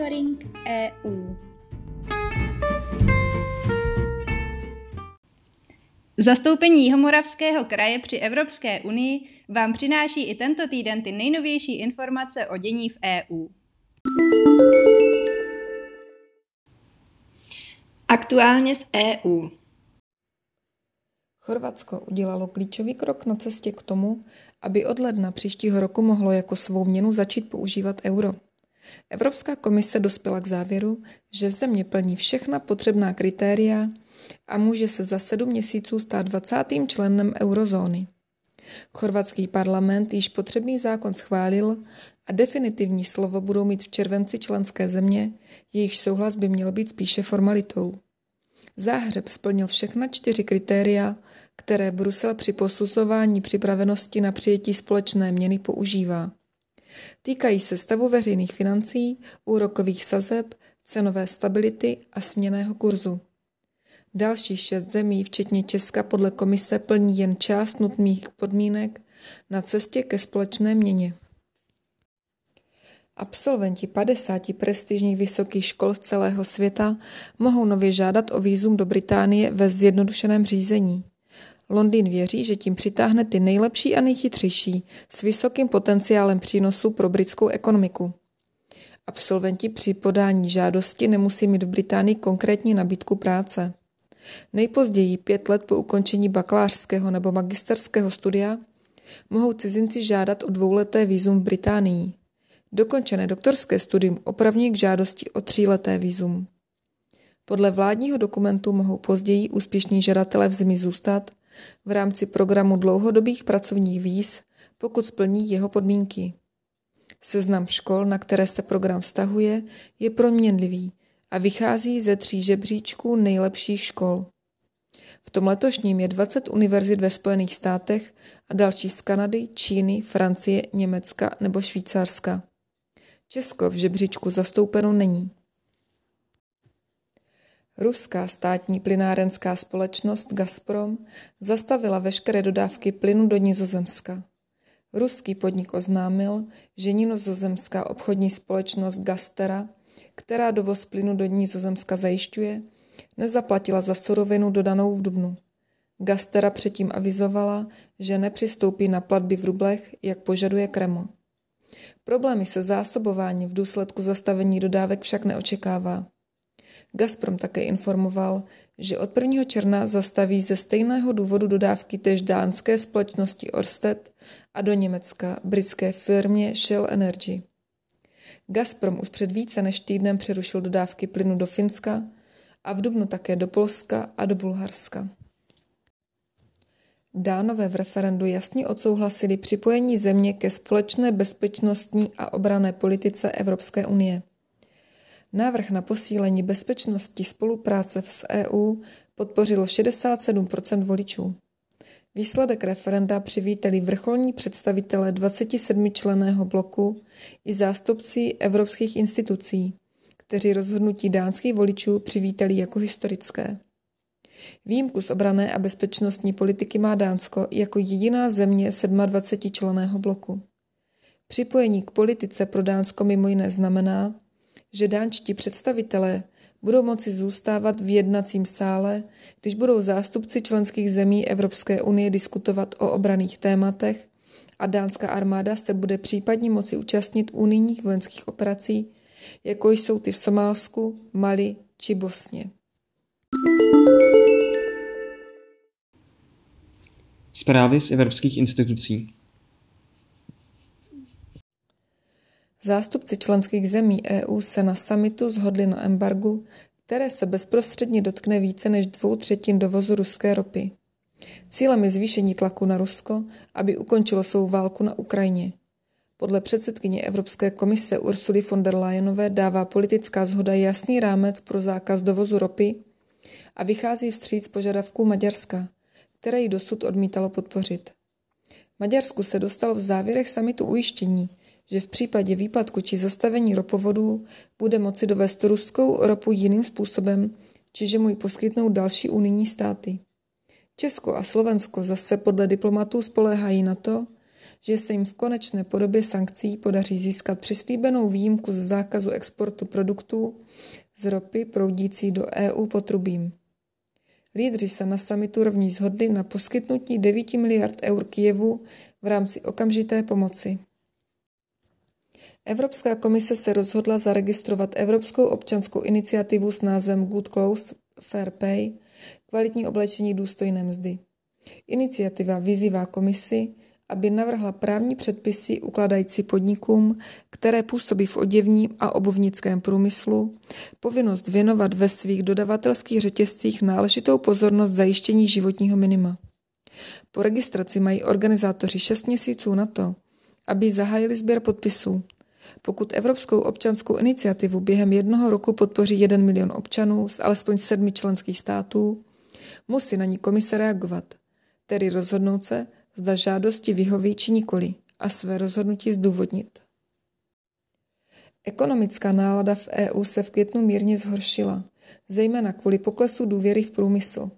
Monitoring EU. Zastoupení Jihomoravského kraje při Evropské unii vám přináší i tento týden ty nejnovější informace o dění v EU. Aktuálně z EU. Chorvatsko udělalo klíčový krok na cestě k tomu, aby od ledna příštího roku mohlo jako svou měnu začít používat euro. Evropská komise dospěla k závěru, že země plní všechna potřebná kritéria a může se za sedm měsíců stát 20. členem eurozóny. Chorvatský parlament již potřebný zákon schválil a definitivní slovo budou mít v červenci členské země, jejichž souhlas by měl být spíše formalitou. Záhřeb splnil všechna čtyři kritéria, které Brusel při posuzování připravenosti na přijetí společné měny používá. Týkají se stavu veřejných financí, úrokových sazeb, cenové stability a směného kurzu. Další šest zemí, včetně Česka, podle komise plní jen část nutných podmínek na cestě ke společné měně. Absolventi 50 prestižních vysokých škol z celého světa mohou nově žádat o výzum do Británie ve zjednodušeném řízení. Londýn věří, že tím přitáhne ty nejlepší a nejchytřejší s vysokým potenciálem přínosu pro britskou ekonomiku. Absolventi při podání žádosti nemusí mít v Británii konkrétní nabídku práce. Nejpozději pět let po ukončení bakalářského nebo magisterského studia mohou cizinci žádat o dvouleté výzum v Británii. Dokončené doktorské studium opravní k žádosti o tříleté výzum. Podle vládního dokumentu mohou později úspěšní žadatelé v zemi zůstat v rámci programu dlouhodobých pracovních víz, pokud splní jeho podmínky. Seznam škol, na které se program vztahuje, je proměnlivý a vychází ze tří žebříčků nejlepších škol. V tom letošním je 20 univerzit ve Spojených státech a další z Kanady, Číny, Francie, Německa nebo Švýcarska. Česko v žebříčku zastoupeno není. Ruská státní plynárenská společnost Gazprom zastavila veškeré dodávky plynu do Nizozemska. Ruský podnik oznámil, že nizozemská obchodní společnost Gastera, která dovoz plynu do Nizozemska zajišťuje, nezaplatila za surovinu dodanou v Dubnu. Gastera předtím avizovala, že nepřistoupí na platby v rublech, jak požaduje Kreml. Problémy se zásobováním v důsledku zastavení dodávek však neočekává. Gazprom také informoval, že od 1. června zastaví ze stejného důvodu dodávky též dánské společnosti Orsted a do Německa britské firmě Shell Energy. Gazprom už před více než týdnem přerušil dodávky plynu do Finska a v dubnu také do Polska a do Bulharska. Dánové v referendu jasně odsouhlasili připojení země ke společné bezpečnostní a obrané politice Evropské unie. Návrh na posílení bezpečnosti spolupráce s EU podpořilo 67% voličů. Výsledek referenda přivítali vrcholní představitelé 27 členého bloku i zástupci evropských institucí, kteří rozhodnutí dánských voličů přivítali jako historické. Výjimku z obrané a bezpečnostní politiky má Dánsko jako jediná země 27 členého bloku. Připojení k politice pro Dánsko mimo jiné znamená, že dánčtí představitelé budou moci zůstávat v jednacím sále, když budou zástupci členských zemí Evropské unie diskutovat o obraných tématech a dánská armáda se bude případně moci účastnit unijních vojenských operací, jako jsou ty v Somálsku, Mali či Bosně. Zprávy z evropských institucí. Zástupci členských zemí EU se na samitu zhodli na embargu, které se bezprostředně dotkne více než dvou třetin dovozu ruské ropy. Cílem je zvýšení tlaku na Rusko, aby ukončilo svou válku na Ukrajině. Podle předsedkyně Evropské komise Ursuly von der Leyenové dává politická zhoda jasný rámec pro zákaz dovozu ropy a vychází vstříc požadavků Maďarska, které ji dosud odmítalo podpořit. Maďarsku se dostalo v závěrech samitu ujištění, že v případě výpadku či zastavení ropovodů bude moci dovést ruskou ropu jiným způsobem, čiže mu ji poskytnou další unijní státy. Česko a Slovensko zase podle diplomatů spoléhají na to, že se jim v konečné podobě sankcí podaří získat přislíbenou výjimku z zákazu exportu produktů z ropy proudící do EU potrubím. Lídři se na samitu rovní zhodli na poskytnutí 9 miliard eur Kijevu v rámci okamžité pomoci. Evropská komise se rozhodla zaregistrovat Evropskou občanskou iniciativu s názvem Good Clothes Fair Pay, kvalitní oblečení důstojné mzdy. Iniciativa vyzývá komisi, aby navrhla právní předpisy ukladající podnikům, které působí v oděvním a obuvnickém průmyslu, povinnost věnovat ve svých dodavatelských řetězcích náležitou pozornost zajištění životního minima. Po registraci mají organizátoři 6 měsíců na to, aby zahájili sběr podpisů. Pokud Evropskou občanskou iniciativu během jednoho roku podpoří 1 milion občanů z alespoň sedmi členských států, musí na ní komise reagovat, tedy rozhodnout se, zda žádosti vyhoví či nikoli a své rozhodnutí zdůvodnit. Ekonomická nálada v EU se v květnu mírně zhoršila, zejména kvůli poklesu důvěry v průmysl.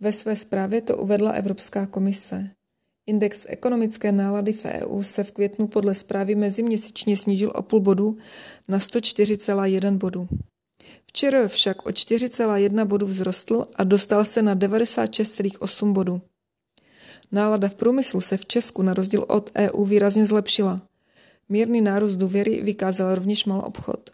Ve své zprávě to uvedla Evropská komise. Index ekonomické nálady v EU se v květnu podle zprávy meziměsíčně snížil o půl bodu na 104,1 bodu. Včera však o 4,1 bodu vzrostl a dostal se na 96,8 bodu. Nálada v průmyslu se v Česku na rozdíl od EU výrazně zlepšila. Mírný nárůst důvěry vykázal rovněž mal obchod.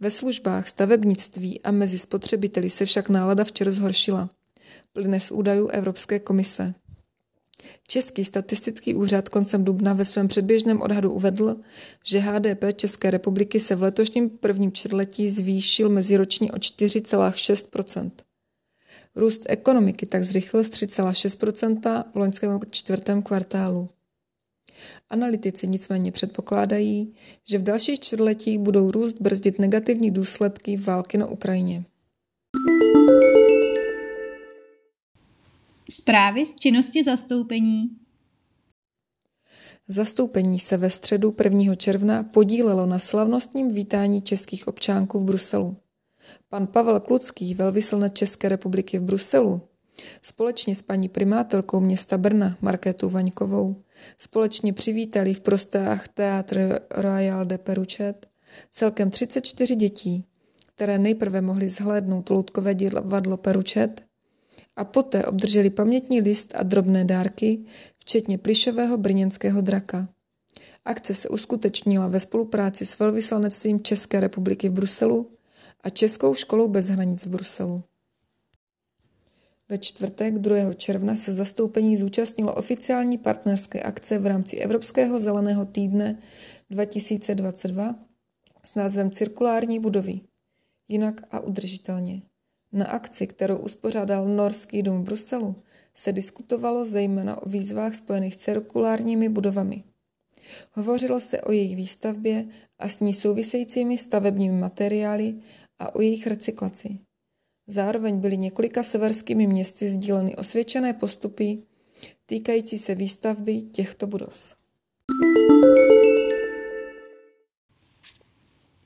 Ve službách, stavebnictví a mezi spotřebiteli se však nálada včera zhoršila. Plyne z údajů Evropské komise. Český statistický úřad koncem dubna ve svém předběžném odhadu uvedl, že HDP České republiky se v letošním prvním čtvrtletí zvýšil meziročně o 4,6% Růst ekonomiky tak zrychlil z 3,6% v loňském čtvrtém kvartálu. Analytici nicméně předpokládají, že v dalších čtvrtletích budou růst brzdit negativní důsledky války na Ukrajině. Zprávy z činnosti zastoupení Zastoupení se ve středu 1. června podílelo na slavnostním vítání českých občánků v Bruselu. Pan Pavel Klucký, velvyslanec České republiky v Bruselu, společně s paní primátorkou města Brna Markétou Vaňkovou, společně přivítali v prostách Teatr Royal de Peruchet celkem 34 dětí, které nejprve mohly zhlédnout loutkové divadlo Peruchet a poté obdrželi pamětní list a drobné dárky, včetně plišového brněnského draka. Akce se uskutečnila ve spolupráci s velvyslanectvím České republiky v Bruselu a Českou školou bez hranic v Bruselu. Ve čtvrtek 2. června se zastoupení zúčastnilo oficiální partnerské akce v rámci Evropského zeleného týdne 2022 s názvem Cirkulární budovy. Jinak a udržitelně. Na akci, kterou uspořádal Norský dům v Bruselu, se diskutovalo zejména o výzvách spojených s cirkulárními budovami. Hovořilo se o jejich výstavbě a s ní souvisejícími stavebními materiály a o jejich recyklaci. Zároveň byly několika severskými městy sdíleny osvědčené postupy týkající se výstavby těchto budov.